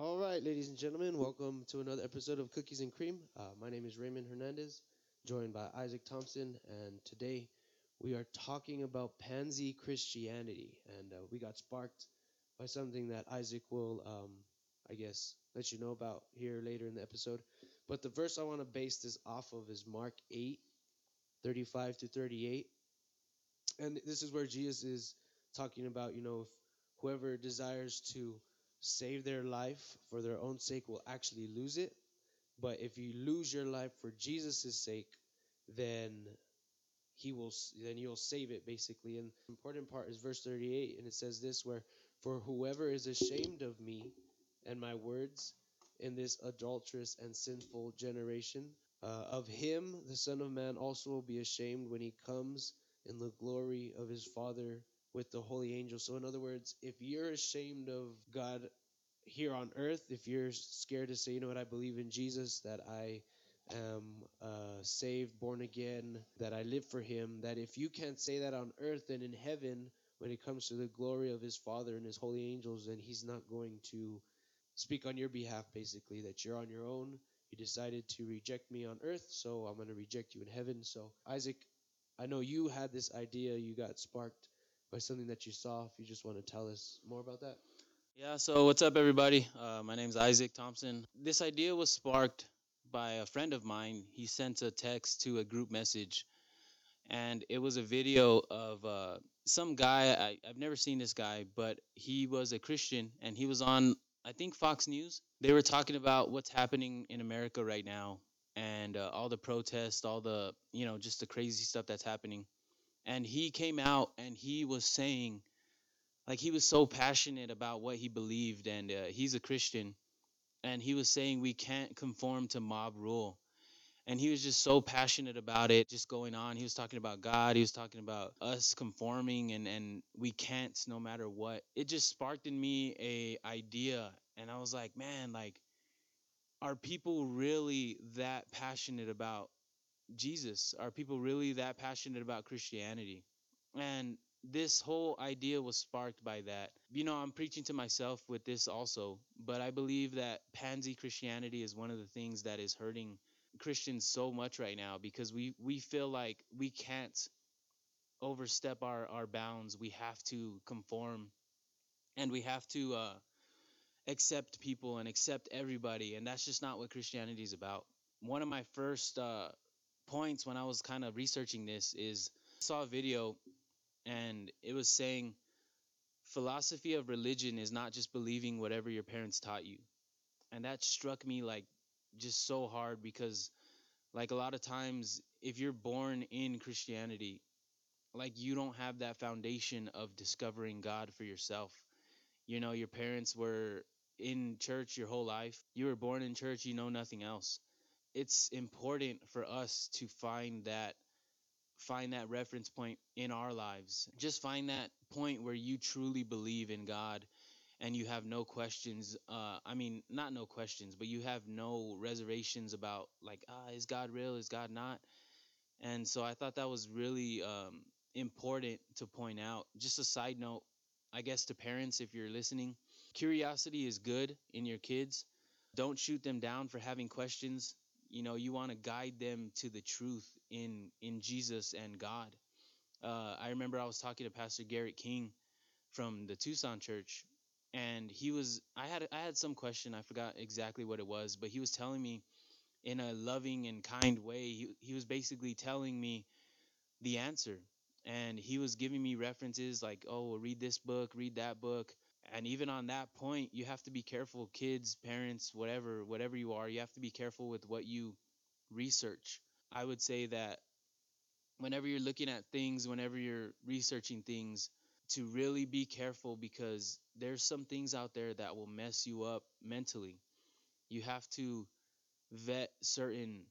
All right, ladies and gentlemen, welcome to another episode of Cookies and Cream. Uh, my name is Raymond Hernandez, joined by Isaac Thompson, and today we are talking about pansy Christianity. And uh, we got sparked by something that Isaac will, um, I guess, let you know about here later in the episode. But the verse I want to base this off of is Mark 8, 35 to 38. And this is where Jesus is talking about, you know, if whoever desires to save their life for their own sake will actually lose it. But if you lose your life for Jesus' sake, then he will then you'll save it basically. And the important part is verse 38 and it says this where for whoever is ashamed of me and my words in this adulterous and sinful generation, uh, of him the Son of Man also will be ashamed when he comes in the glory of his Father with the holy angels. So, in other words, if you're ashamed of God here on earth, if you're scared to say, you know what, I believe in Jesus, that I am uh, saved, born again, that I live for Him, that if you can't say that on earth, then in heaven, when it comes to the glory of His Father and His holy angels, then He's not going to speak on your behalf, basically, that you're on your own. You decided to reject me on earth, so I'm going to reject you in heaven. So, Isaac, I know you had this idea, you got sparked by something that you saw. If you just want to tell us more about that. Yeah, so what's up, everybody? Uh, my name is Isaac Thompson. This idea was sparked by a friend of mine. He sent a text to a group message, and it was a video of uh, some guy. I, I've never seen this guy, but he was a Christian, and he was on, I think, Fox News. They were talking about what's happening in America right now and uh, all the protests, all the, you know, just the crazy stuff that's happening and he came out and he was saying like he was so passionate about what he believed and uh, he's a christian. And he was saying we can't conform to mob rule. And he was just so passionate about it just going on. He was talking about god. He was talking about us conforming and and we can't no matter what. It just sparked in me a idea. And i was like man like are people really that passionate about Jesus? Are people really that passionate about Christianity? And this whole idea was sparked by that. You know, I'm preaching to myself with this also, but I believe that pansy Christianity is one of the things that is hurting Christians so much right now because we we feel like we can't overstep our our bounds. We have to conform and we have to uh accept people and accept everybody and that's just not what Christianity is about. One of my first uh points when I was kind of researching this is saw a video and it was saying philosophy of religion is not just believing whatever your parents taught you. And that struck me like just so hard because like a lot of times if you're born in Christianity, like you don't have that foundation of discovering God for yourself. You know, your parents were in church your whole life. You were born in church, you know nothing else it's important for us to find that find that reference point in our lives. Just find that point where you truly believe in god and you have no questions uh, i mean not no questions but you have no reservations about like ah is god real? Is god not? And so i thought that was really um, important to point out. Just a side note i guess to parents if you're listening curiosity is good in your kids. Don't shoot them down for having questions you know you want to guide them to the truth in in jesus and god. Uh, i remember i was talking to pastor garrett king from the tucson church and he was i had i had some question i forgot exactly what it was but he was telling me in a loving and kind way he, he was basically telling me the answer. And he was giving me references like oh read this book read that book and even on that point you have to be careful kids parents whatever whatever you are you have to be careful with what you research. I would say that whenever you're looking at things whenever you're researching things to really be careful because there's some things out there that will mess you up mentally. You have to vet certain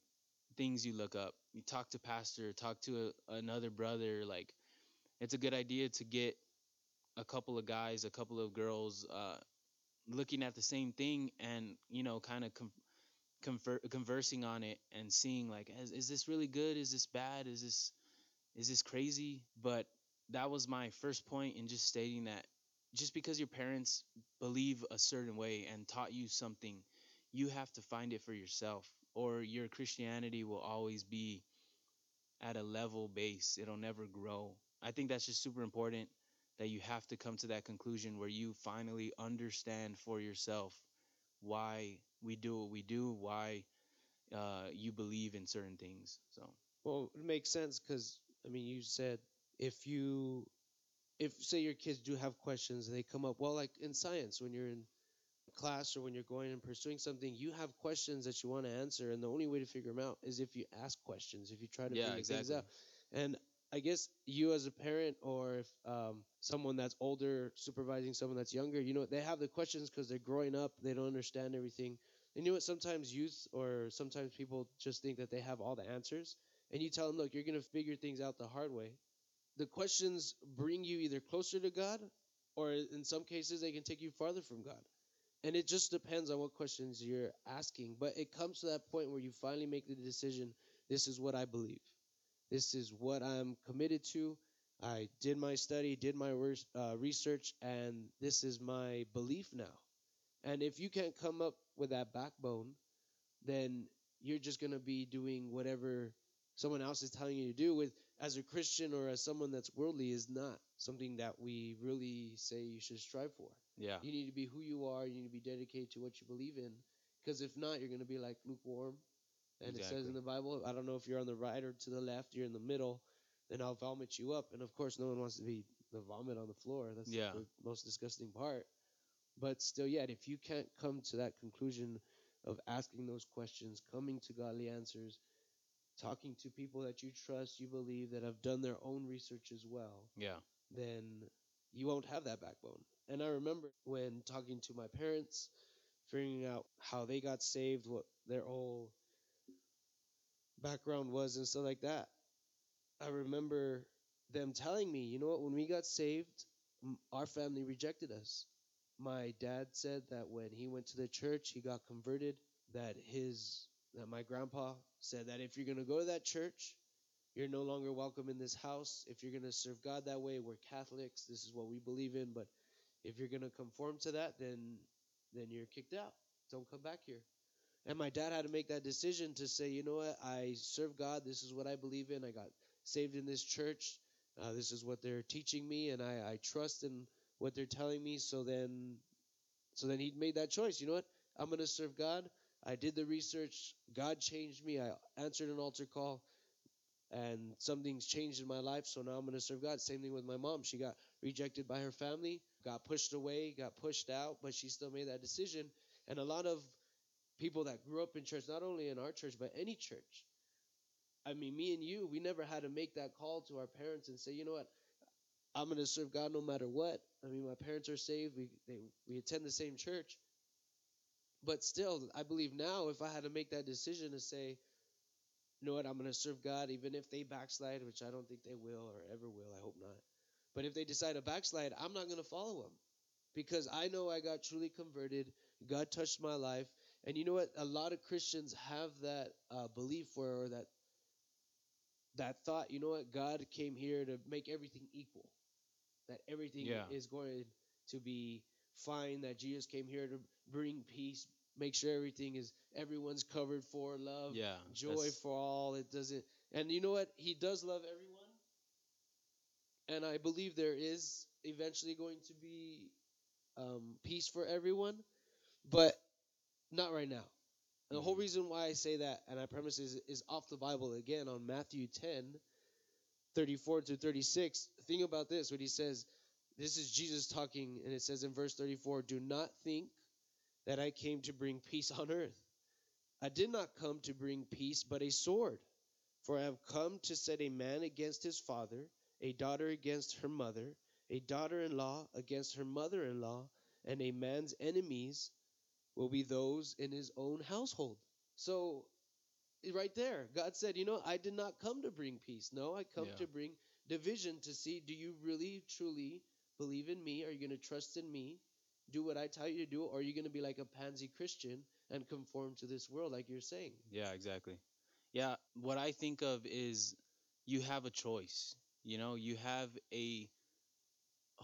things you look up. You talk to pastor talk to a, another brother like it's a good idea to get a couple of guys, a couple of girls uh, looking at the same thing and you know kind of com- conver- conversing on it and seeing like is, is this really good is this bad is this is this crazy but that was my first point in just stating that just because your parents believe a certain way and taught you something, you have to find it for yourself, or your Christianity will always be at a level base. It'll never grow. I think that's just super important that you have to come to that conclusion where you finally understand for yourself why we do what we do, why uh, you believe in certain things. So, Well, it makes sense because I mean, you said if you, if say your kids do have questions and they come up, well, like in science, when you're in class or when you're going and pursuing something, you have questions that you want to answer, and the only way to figure them out is if you ask questions, if you try to Yeah, figure things out. And I guess you as a parent or if um, someone that's older supervising someone that's younger, you know, they have the questions because they're growing up, they don't understand everything. And you know what? Sometimes youth or sometimes people just think that they have all the answers, and you tell them, look, you're going to figure things out the hard way. The questions bring you either closer to God, or in some cases, they can take you farther from God. And it just depends on what questions you're asking. But it comes to that point where you finally make the decision this is what I believe. This is what I'm committed to. I did my study, did my uh, research, and this is my belief now. And if you can't come up with that backbone, then you're just going to be doing whatever someone else is telling you to do with as a Christian or as someone that's worldly is not something that we really say you should strive for. yeah. You need to be who you are. You need to be dedicated to what you believe in. Because if not, you're going to be like lukewarm. And it says in the Bible, I don't know if you're on the right or to the left, you're in the middle, then I'll vomit you up. And of course, no one wants to be the vomit on the floor. That's Yeah. the most disgusting part. But still, yet, if you can't come to that conclusion of asking those questions, coming to godly answers, talking to people that you trust, you believe, that have done their own research as well, Yeah. then you won't have that backbone. And I remember when talking to my parents, figuring out how they got saved, what their whole background was, and stuff like that. I remember them telling me, you know what, when we got saved, our family rejected us. My dad said that when he went to the church, he got converted, that his that my grandpa said that if you're going to go to that church, you're no longer welcome in this house. If you're going to serve God that way, we're Catholics. This is what we believe in. But if you're going to conform to that, then then you're kicked out. Don't come back here. And my dad had to make that decision to say, you know what, I serve God. This is what I believe in. I got saved in this church. Uh, this is what they're teaching me, and I, I trust in what they're telling me. So then, so then he made that choice. You know what? I'm going to serve God. I did the research. God changed me. I answered an altar call and something's changed in my life. So now I'm going to serve God. Same thing with my mom. She got rejected by her family, got pushed away, got pushed out, but she still made that decision. And a lot of people that grew up in church, not only in our church, but any church. I mean, me and you, we never had to make that call to our parents and say, you know what, I'm going to serve God no matter what. I mean, my parents are saved. We they, we attend the same church. But still, I believe now, if I had to make that decision to say, you know what, I'm going to serve God, even if they backslide, which I don't think they will or ever will. I hope not. But if they decide to backslide, I'm not going to follow them because I know I got truly converted. God touched my life. And you know what? A lot of Christians have that uh, belief where, or that that thought. You know what? God came here to make everything equal. That everything Yeah. is going to be fine. That Jesus came here to bring peace, make sure everything is everyone's covered for love, Yeah. joy that's- for all. It doesn't. And you know what? He does love everyone. And I believe there is eventually going to be um, peace for everyone, but not right now. And the whole Mhm. reason why I say that, and I premise is, is off the Bible again on Matthew 10, 34 to 36. Think about this when he says, This is Jesus talking, and it says in verse 34 Do not think that I came to bring peace on earth. I did not come to bring peace, but a sword. For I have come to set a man against his father, a daughter against her mother, a daughter in law against her mother in law, and a man's enemies will be those in his own household. So, eh, right there, God said, You know, I did not come to bring peace. No, I come Yeah. to bring division to see do you really, truly believe in me? Are you going to trust in me? Do what I tell you to do? Or are you going to be like a pansy Christian and conform to this world, like you're saying? Yeah, exactly. Yeah, what I think of is you have a choice. You know, you have a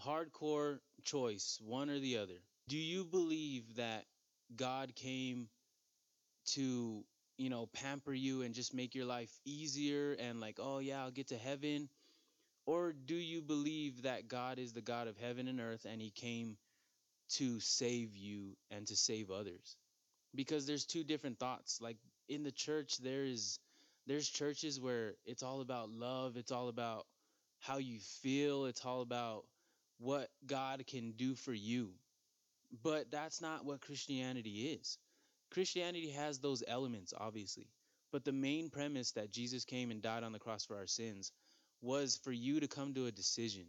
hardcore choice, one or the other. Do you believe that God came to, you know, pamper you and just make your life easier and like, oh yeah, I'll get to heaven? Or do you believe that God is the God of heaven and earth and he came to save you and to save others? Because there's two different thoughts. Like in the church there is there's churches where it's all about love, it's all about how you feel, it's all about what God can do for you. But that's not what Christianity is. Christianity has those elements, obviously. But the main premise that Jesus came and died on the cross for our sins was for you to come to a decision.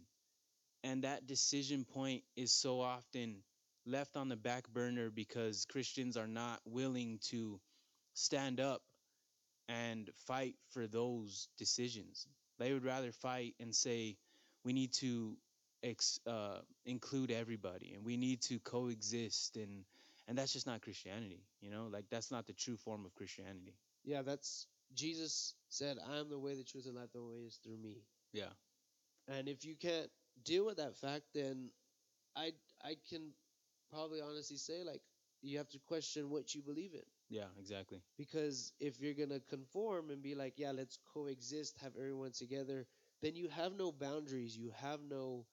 And that decision point is so often left on the back burner because Christians are not willing to stand up and fight for those decisions. They would rather fight and say, we need to ex, uh, include everybody and we need to coexist. And, and that's just not Christianity, you know, like that's not the true form of Christianity. Yeah, that's Jesus said, I am the way, the truth, and life. The way is through me. Yeah. And if you can't deal with that fact, then I I can probably honestly say like you have to question what you believe in. Yeah, exactly. Because if you're gonna conform and be like, yeah, let's coexist, have everyone together, then you have no boundaries. You have no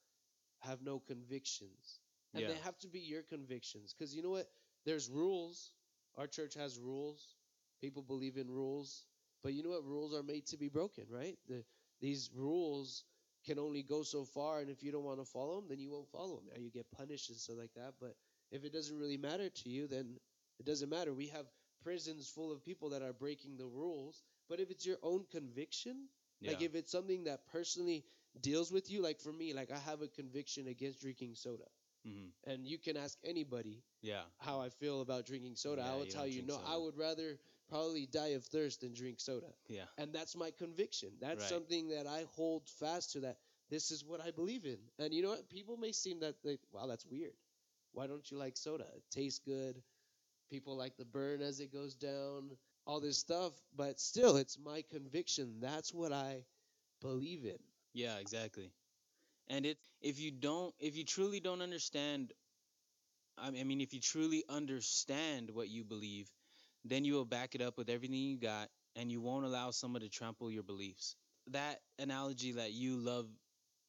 have no convictions, and Yeah. they have to be your convictions. Because you know what? There's rules. Our church has rules. People believe in rules, but you know what? Rules are made to be broken, right? The, these rules can only go so far, and if you don't want to follow them, then you won't follow them. Now you get punished and stuff like that. But if it doesn't really matter to you, then it doesn't matter. We have prisons full of people that are breaking the rules. But if it's your own conviction, Yeah. like if it's something that personally deals with you, like for me, like I have a conviction against drinking soda. hmm And you can ask anybody Yeah. how I feel about drinking soda. Yeah, I will you tell you, no, I would rather probably die of thirst than drink soda. Yeah. And that's my conviction. That's Right. something that I hold fast to that this is what I believe in. And you know what? People may seem that they wow, that's weird. Why don't you like soda? It tastes good. People like the burn as it goes down, all this stuff, but still it's my conviction. That's what I believe in. Yeah, exactly. And it if you don't if you truly don't understand I mean- I mean if you truly understand what you believe, then you will back it up with everything you got and you won't allow someone to trample your beliefs. That analogy that you love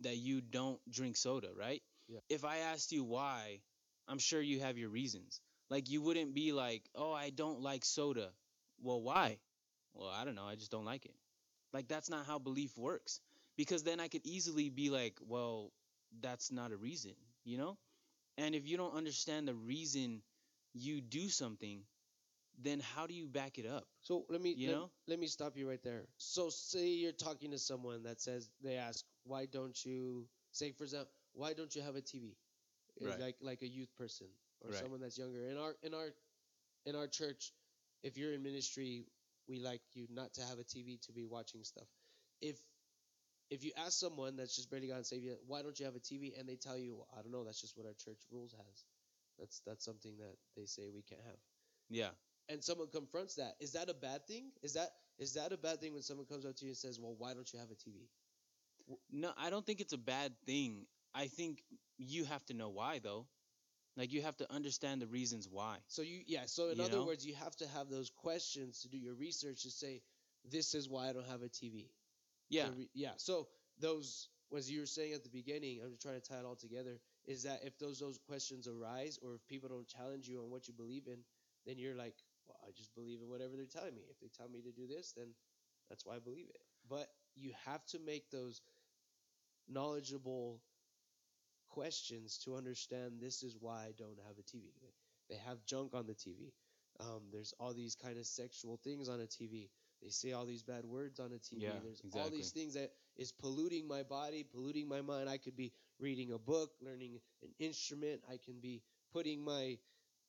that you don't drink soda, right? Yeah. If I asked you why, I'm sure you have your reasons. Like you wouldn't be like, "Oh, I don't like soda." Well, why? Well, I don't know. I just don't like it. Like that's not how belief works. Because then I could easily be like, "Well, that's not a reason," you know? And if you don't understand the reason you do something, then how do you back it up? So let me You let, know? let me stop you right there. So say you're talking to someone that says they ask, why don't you say for example, why don't you have a TV? Right. Like like a youth person or Right. someone that's younger. In our in our in our church, if you're in ministry, we like you not to have a TV to be watching stuff. If if you ask someone that's just barely gotten saved yet, why don't you have a TV? And they tell you, well, I don't know, that's just what our church rules has. That's that's something that they say we can't have Yeah. and someone confronts that, is that a bad thing? Is that is that a bad thing when someone comes up to you and says, "Well, why don't you have a TV?" No, I don't think it's a bad thing. I think you have to know why though. Like you have to understand the reasons why. So you yeah, so in You other know? words, you have to have those questions to do your research to say, "This is why I don't have a TV." Yeah. Re- yeah. So those was you were saying at the beginning, I'm just trying to tie it all together, is that if those those questions arise or if people don't challenge you on what you believe in, then you're like, well, I just believe in whatever they're telling me. If they tell me to do this, then that's why I believe it. But you have to make those knowledgeable questions to understand this is why I don't have a TV. They have junk on the TV. Um, there's all these kind of sexual things on a TV. They say all these bad words on a TV. Yeah, there's all these things that is polluting my body, polluting my mind. I could be reading a book, learning an instrument. I can be putting my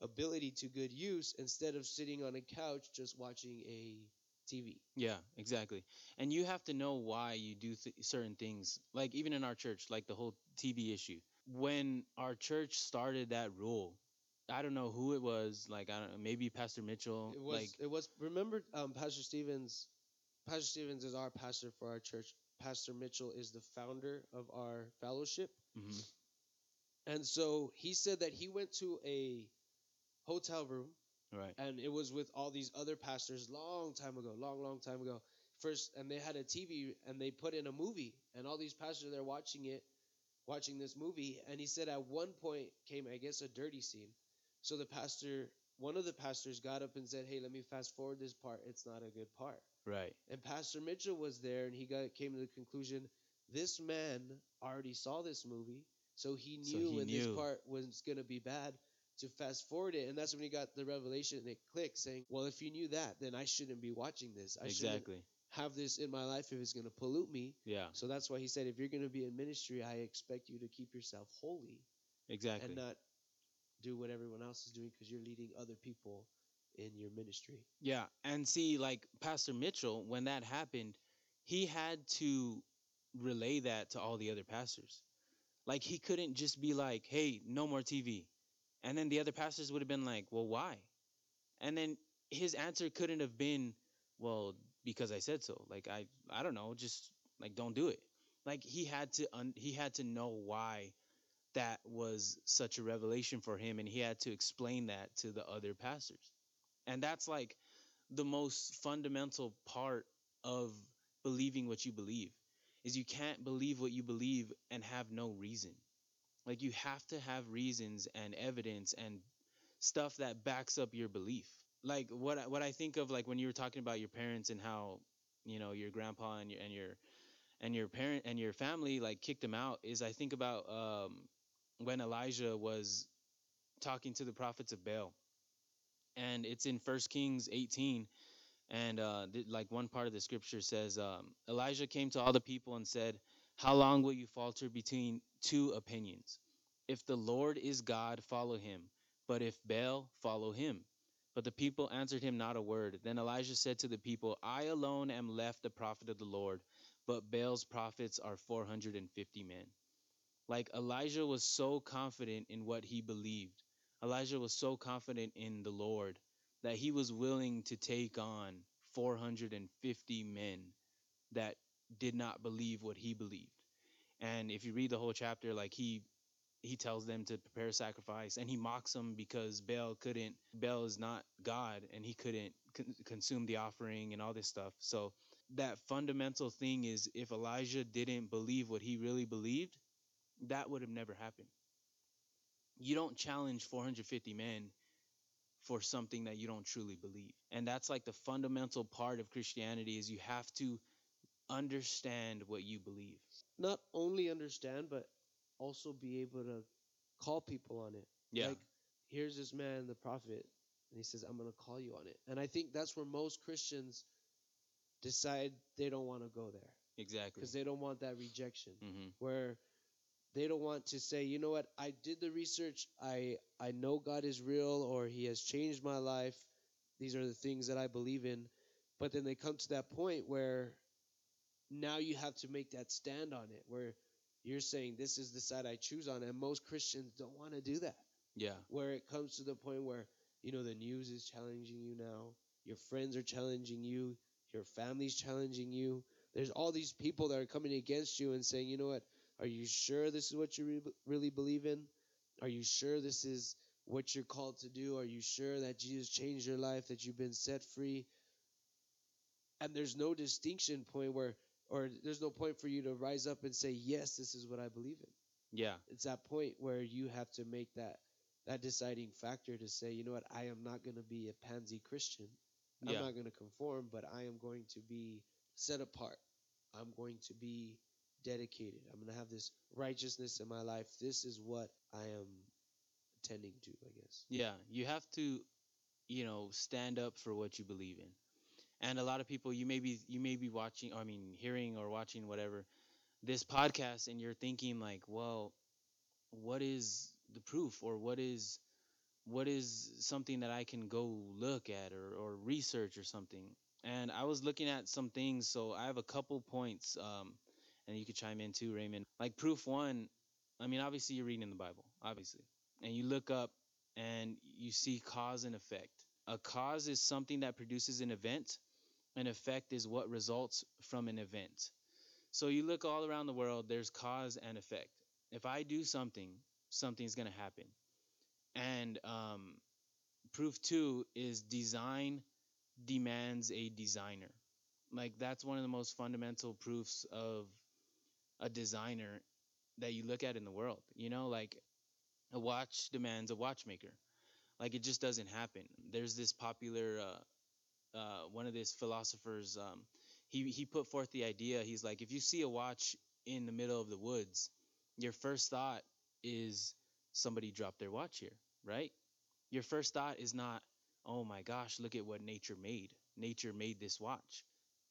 ability to good use instead of sitting on a couch just watching a TV. Yeah, exactly. And you have to know why you do th- certain things. Like even in our church, like the whole TV issue. When our church started that rule, I don't know who it was. Like I don't know, maybe Pastor Mitchell. It was like it was remember um, Pastor Stevens Pastor Stevens is our pastor for our church. Pastor Mitchell is the founder of our fellowship. mhm. And so he said that he went to a hotel room Right. and it was with all these other pastors long time ago, long, long time ago. First, and they had a TV and they put in a movie, and all these pastors are there watching it, watching this movie. And he said at one point came, I guess, a dirty scene. So the pastor, one of the pastors, got up and said, "Hey, let me fast forward this part. It's not a good part." Right. And Pastor Mitchell was there, and he got came to the conclusion this man already saw this movie, so he So knew he when this part was gonna be bad to fast forward it, and that's when he got the revelation, and it clicked, saying, "Well, if you knew that, then I shouldn't be watching this. I shouldn't Exactly. Have this in my life if it's gonna pollute me." Yeah. So that's why he said, if you're gonna be in ministry, I expect you to keep yourself holy Exactly. and not do what everyone else is doing because you're leading other people in your ministry. Yeah, and see, like Pastor Mitchell, when that happened, he had to relay that to all the other pastors. Like he couldn't just be like, "Hey, no more TV," and then the other pastors would have been like, "Well, why?" And then his answer couldn't have been, "Well, because I said so." Like I, I don't know, just like don't do it. Like he had to, un- he had to know why that was such a revelation for him, and he had to explain that to the other pastors. And that's like the most fundamental part of believing what you believe is you can't believe what you believe and have no reason. Like you have to have reasons and evidence and stuff that backs up your belief. Like what what I think of like when you were talking about your parents and how you know your grandpa and your and your and your parent and your family like kicked him out is I think about um, when Elijah was talking to the prophets of Baal and it's in First Kings 18. And uh, th- like one part of the scripture says, um, Elijah came to all the people and said, "How long will you falter between two opinions? If the Lord is God, follow him; but if Baal, follow him." But the people answered him not a word. Then Elijah said to the people, "I alone am left a prophet of the Lord, but Baal's prophets are 450 men." Like Elijah was so confident in what he believed. Elijah was so confident in the Lord that he was willing to take on 450 men that did not believe what he believed. And if you read the whole chapter, like he he tells them to prepare sacrifice and he mocks them because Baal couldn't Baal is not God and he couldn't con- consume the offering and all this stuff. So that fundamental thing is if Elijah didn't believe what he really believed, that would have never happened. You don't challenge 450 men for something that you don't truly believe. And that's like the fundamental part of Christianity is you have to understand what you believe. Not only understand, but also be able to call people on it. Yeah. Like, here's this man, the prophet, and he says, I'm going to call you on it. And I think that's where most Christians decide they don't want to go there exactly. because they don't want that rejection. hmm where they don't want to say, you know what, I did the research, I I know God is real or he has changed my life. These are the things that I believe in. But then they come to that point where now you have to make that stand on it where you're saying this is the side I choose on and most Christians don't want to do that. Yeah. Where it comes to the point where you know the news is challenging you now, your friends are challenging you, your family's challenging you. There's all these people that are coming against you and saying, you know what, are you sure this is what you re- really believe in? Are you sure this is what you're called to do? Are you sure that Jesus changed your life, that you've been set free? And there's no distinction point where, or there's no point for you to rise up and say, yes, this is what I believe in. Yeah. It's that point where you have to make that that deciding factor to say, you know what, I am not going to be a pansy Christian. I'm Yeah. not going to conform, but I am going to be set apart. I'm going to be dedicated. I'm going to have this righteousness in my life. This is what I am tending to, I guess. Yeah, you have to, you know, stand up for what you believe in. And a lot of people, you may be, you may be watching, I mean, hearing or watching whatever, this podcast, and you're thinking like, well, what is the proof, or what is, what is something that I can go look at or or research or something? And I was looking at some things, so I have a couple points, um, and you could chime in too, Raymond. Like proof one, I mean, obviously you're reading in the Bible, obviously, and you look up and you see cause and effect. A cause is something that produces an event, an effect is what results from an event. So you look all around the world, there's cause and effect. If I do something, something's gonna happen. And um, proof two is design demands a designer. Like that's one of the most fundamental proofs of a designer that you look at in the world. You know, like a watch demands a watchmaker. Like it just doesn't happen. There's this popular uh, uh, one of these philosophers. Um, he he put forth the idea. He's like, if you see a watch in the middle of the woods, your first thought is somebody dropped their watch here, right? Your first thought is not, oh my gosh, look at what nature made. Nature made this watch.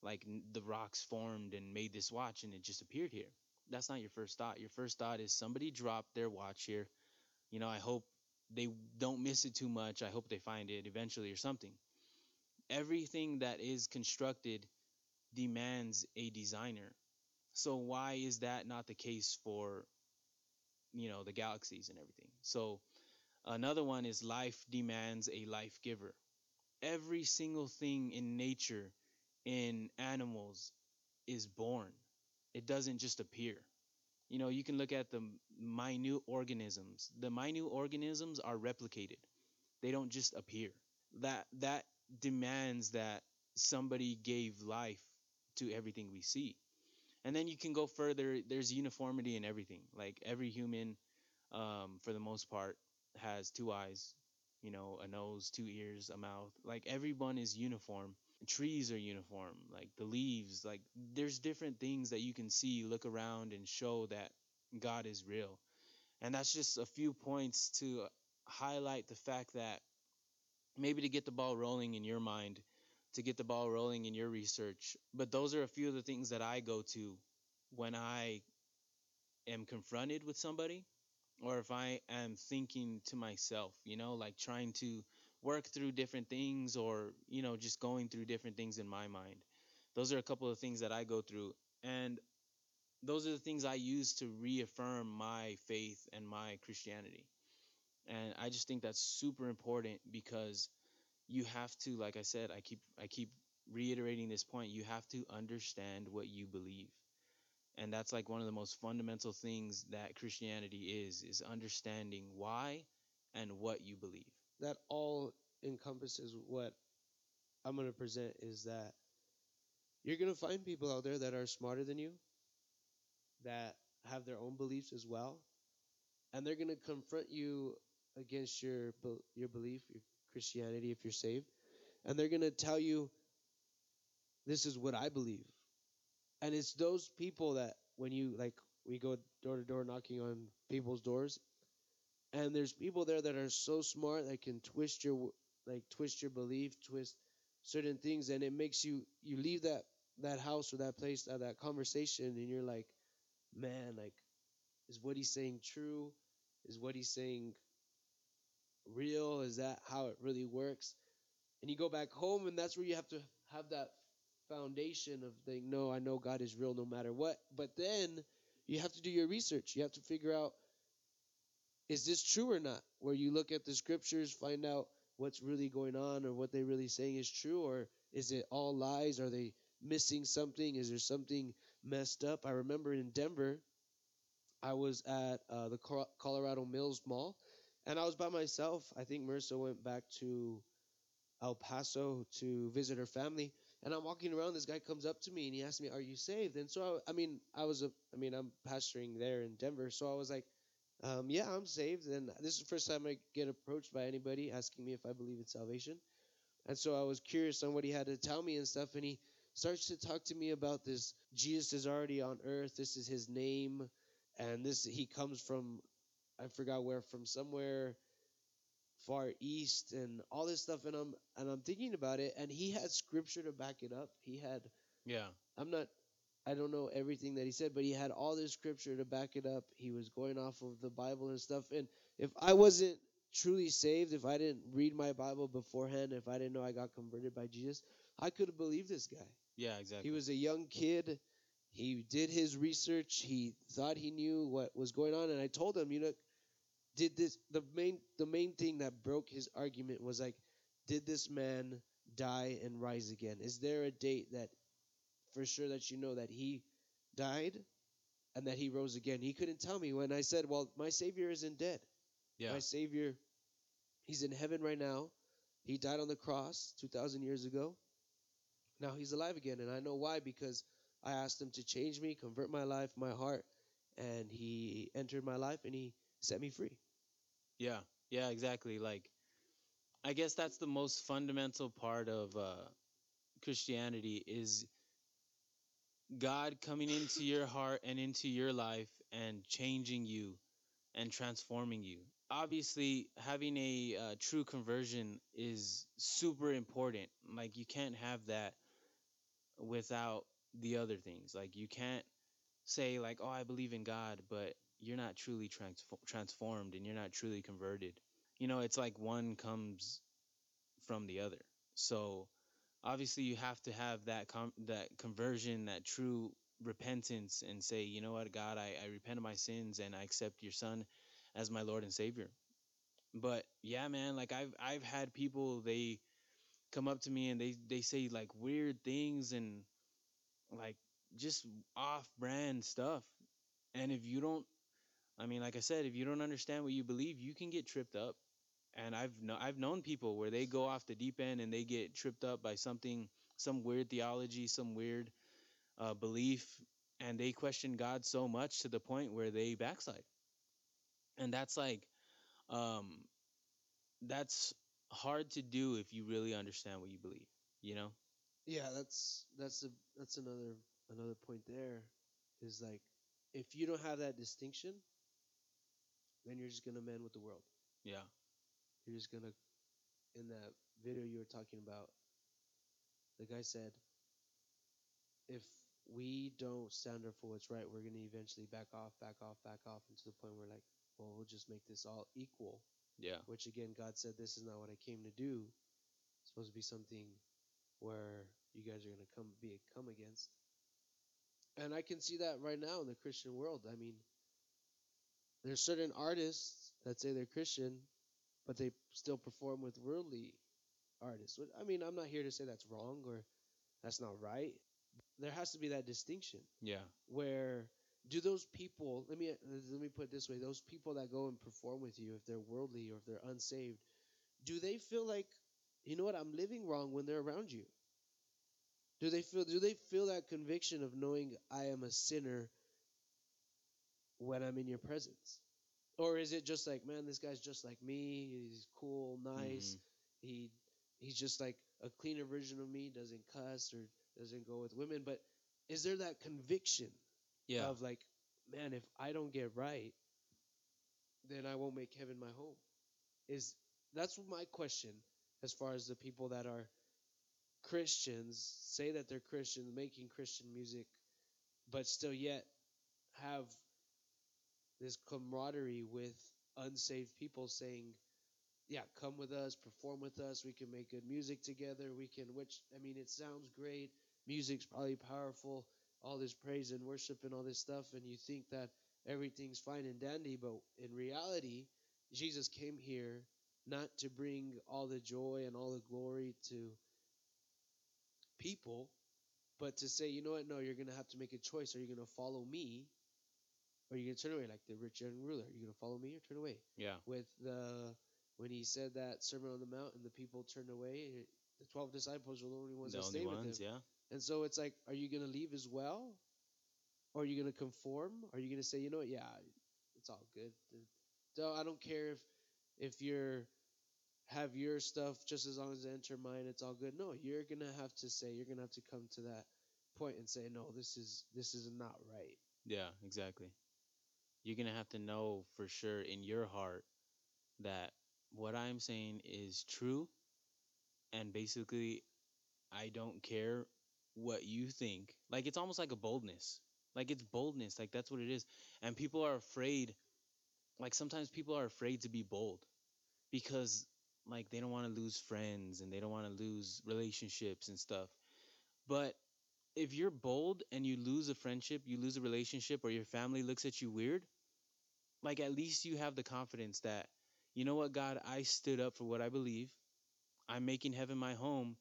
Like the rocks formed and made this watch and it just appeared here. That's not your first thought. Your first thought is somebody dropped their watch here. You know, I hope they don't miss it too much. I hope they find it eventually or something. Everything that is constructed demands a designer. So why is that not the case for you know the galaxies and everything? So another one is life demands a life giver. Every single thing in nature in animals is born. It doesn't just appear. You know, you can look at the minute organisms. The minute organisms are replicated. They don't just appear. That that demands that somebody gave life to everything we see. And then you can go further. There's uniformity in everything. Like every human, um, for the most part, has two eyes, you know, a nose, two ears, a mouth. Like everyone is uniform. Trees are uniform. Like the leaves. Like there's different things that you can see, look around, and show that God is real. And that's just a few points to highlight the fact that maybe to get the ball rolling in your mind to get the ball rolling in your research. But those are a few of the things that I go to when I am confronted with somebody or if I am thinking to myself, you know, like trying to work through different things or, you know, just going through different things in my mind. Those are a couple of things that I go through. And those are the things I use to reaffirm my faith and my Christianity. And I just think that's super important because you have to like i said i keep i keep reiterating this point you have to understand what you believe. And that's like one of the most fundamental things that christianity is is understanding why and what you believe. That all encompasses what I'm going to present is that you're going to find people out there that are smarter than you, that have their own beliefs as well, and they're going to confront you against your your belief, your Christianity if you're saved, and they're to tell you this is what I believe. And it's those people that when you like we go door to door knocking on people's doors and there's people there that are so smart that can twist your like twist your belief, twist certain things and it makes you you leave that that house or that place or that conversation and you're like man like is what he's saying true is what he's saying real? Is that how it really works? And you go back home and that's where you have to have that foundation of saying no i know god is real no matter what. But then you have to do your research. You have to figure out is this true or not? Where you look at the scriptures find out what's really going on or what they're really saying is true or is it all lies? Are they missing something? Is there something messed up? I remember in denver i was at uh, the colorado mills mall and i was by myself. I think marissa went back to el paso to visit her family. And i'm walking around. This guy comes up to me and he asks me are you saved? And so i, I mean i was a i mean i'm pastoring there in denver. So i was like um, yeah, I'm saved, and this is the first time I get approached by anybody asking me if I believe in salvation. And so I was curious on what he had to tell me and stuff, and he starts to talk to me about this Jesus is already on earth. This is his name, and this he comes from I forgot where from somewhere far east and all this stuff and I'm and I'm thinking about it and he had scripture to back it up. He had yeah I'm not I don't know everything that he said, but he had all this scripture to back it up. He was going off of the Bible and stuff. And if I wasn't truly saved, if I didn't read my Bible beforehand, if I didn't know I got converted by Jesus, I could have believed this guy. yeah exactly He was a young kid. He did his research. He thought he knew what was going on, and I told him, you know, did this the main the main thing that broke his argument was like, did this man die and rise again? Is there a date that for sure that you know that he died and that he rose again. He couldn't tell me when I said, "Well, my Savior isn't dead. Yeah. My Savior, he's in heaven right now. He died on the cross 2,000 years ago. Now he's alive again. And I know why because I asked him to change me, convert my life, my heart. And he entered my life and he set me free. Yeah, yeah, exactly. Like, I guess that's the most fundamental part of uh, Christianity is God coming into your heart and into your life and changing you and transforming you. Obviously, having a uh, true conversion is super important. Like, you can't have that without the other things. Like, you can't say, like, oh, I believe in God, but you're not truly transfo- transformed and you're not truly converted. You know, it's like one comes from the other. So obviously you have to have that com- that conversion, that true repentance and say, you know what, God, I, I repent of my sins and I accept your son as my Lord and Savior. But yeah, man, like I've I've had people they come up to me and they they say like weird things and like just off brand stuff. And if you don't I mean, like I said, if you don't understand what you believe, you can get tripped up. And I've I've known people where they go off the deep end and they get tripped up by something, some weird theology, some weird uh, belief, and they question God so much to the point where they backslide. And that's like, um, that's hard to do if you really understand what you believe. You know? Yeah, that's that's a that's another another point there is like if you don't have that distinction, then you're just gonna mend with the world. Yeah. You're just gonna in that video you were talking about, the guy said if we don't stand up for what's right, we're gonna eventually back off, back off, back off, and to the point where like, well, we'll just make this all equal. Yeah. Which again, God said this is not what I came to do. It's supposed to be something where you guys are gonna come be come against. And I can see that right now in the Christian world. I mean, there's certain artists that say they're Christian, but they still perform with worldly artists. I mean, I'm not here to say that's wrong or that's not right. There has to be that distinction Yeah. where do those people let me let me put it this way those people that go and perform with you if they're worldly or if they're unsaved do they feel like you know what i'm living wrong when they're around you do they feel do they feel that conviction of knowing i am a sinner when i'm in your presence or is it just like man this guy's just like me he's cool nice Mhm. he he's just like a cleaner version of me doesn't cuss or doesn't go with women but is there that conviction Yeah. of like, man, if I don't get right, then I won't make heaven my home. Is that's my question as far as the people that are Christians say that they're Christians making Christian music, but still yet have this camaraderie with unsaved people saying, "Yeah, come with us, perform with us. We can make good music together. We can." Which I mean, it sounds great. Music's probably powerful all this praise and worship and all this stuff, and you think that everything's fine and dandy, but in reality, Jesus came here not to bring all the joy and all the glory to people, but to say, you know what, no, you're going to have to make a choice. Are you going to follow me or are you going to turn away like the rich young ruler? Are you going to follow me or turn away? Yeah. With the, when he said that Sermon on the Mount and the people turned away, the 12 disciples were the only ones The that only stayed with ones, him. yeah. And so it's like, are you going to leave as well? Or are you going to conform? Are you going to say, you know what, yeah, it's all good. So I don't care if if you're have your stuff just as long as they enter mine, it's all good. No, you're gonna have to say, you're gonna have to come to that point and say, no, this is this is not right. Yeah, exactly. You're going to have to know for sure in your heart that what I'm saying is true. And basically, I don't care what you think. Like, it's almost like a boldness. Like, it's boldness. Like, that's what it is. And people are afraid. Like, sometimes people are afraid to be bold because, like, they don't want to lose friends and they don't want to lose relationships and stuff. But if you're bold and you lose a friendship, you lose a relationship, or your family looks at you weird, like at least you have the confidence that, you know what, God, I stood up for what I believe. I'm making heaven my home.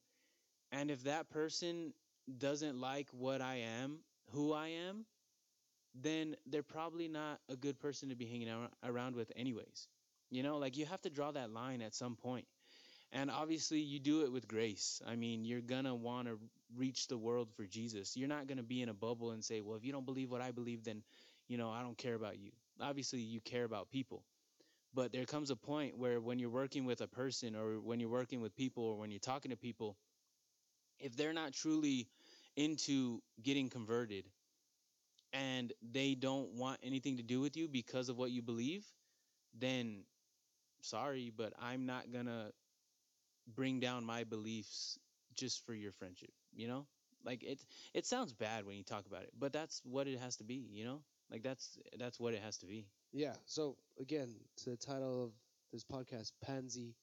And if that person doesn't like what I am, who I am, then they're probably not a good person to be hanging ar- around with anyways. You know, like you have to draw that line at some. And obviously you do it with grace. I mean, you're to want to reach the world for Jesus. You're not to be in a bubble and say, "Well, if you don't believe what I believe, then, you know, I don't care about you." Obviously, you care about people. But there comes a point where when you're working with a person or when you're working with people or when you're talking to people, if they're not truly into getting converted and they don't want anything to do with you because of what you believe, then sorry, but I'm not going to bring down my beliefs just for your friendship, you know? Like it it sounds bad when you talk about it, but that's what it has to be, you know? Like that's that's what it has to be. Yeah. So again, to the title of this podcast, Pansy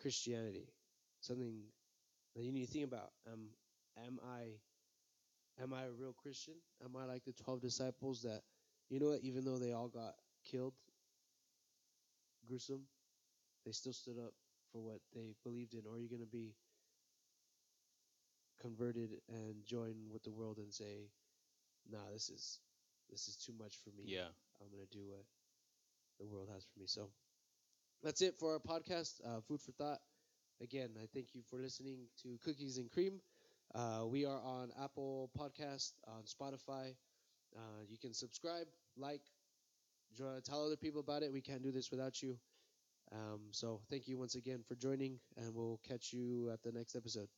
Christianity. Something that you need to think about. Um am I am I a real Christian? Am I like the twelve disciples that you know what, even though they all got killed gruesome, they still stood up for what they believed in, or are you gonna be converted and join with the world and say, "Nah, this is this is too much for me. Yeah. I'm gonna do what the world has for me." So that's it for our podcast, uh, Food for Thought. Again, I thank you for listening to Cookies and Cream. Uh, we are on Apple Podcast, on Spotify. Uh, you can subscribe, like, tell other people about it. We can't do this without you. Um, so thank you once again for joining, and we'll catch you at the next episode.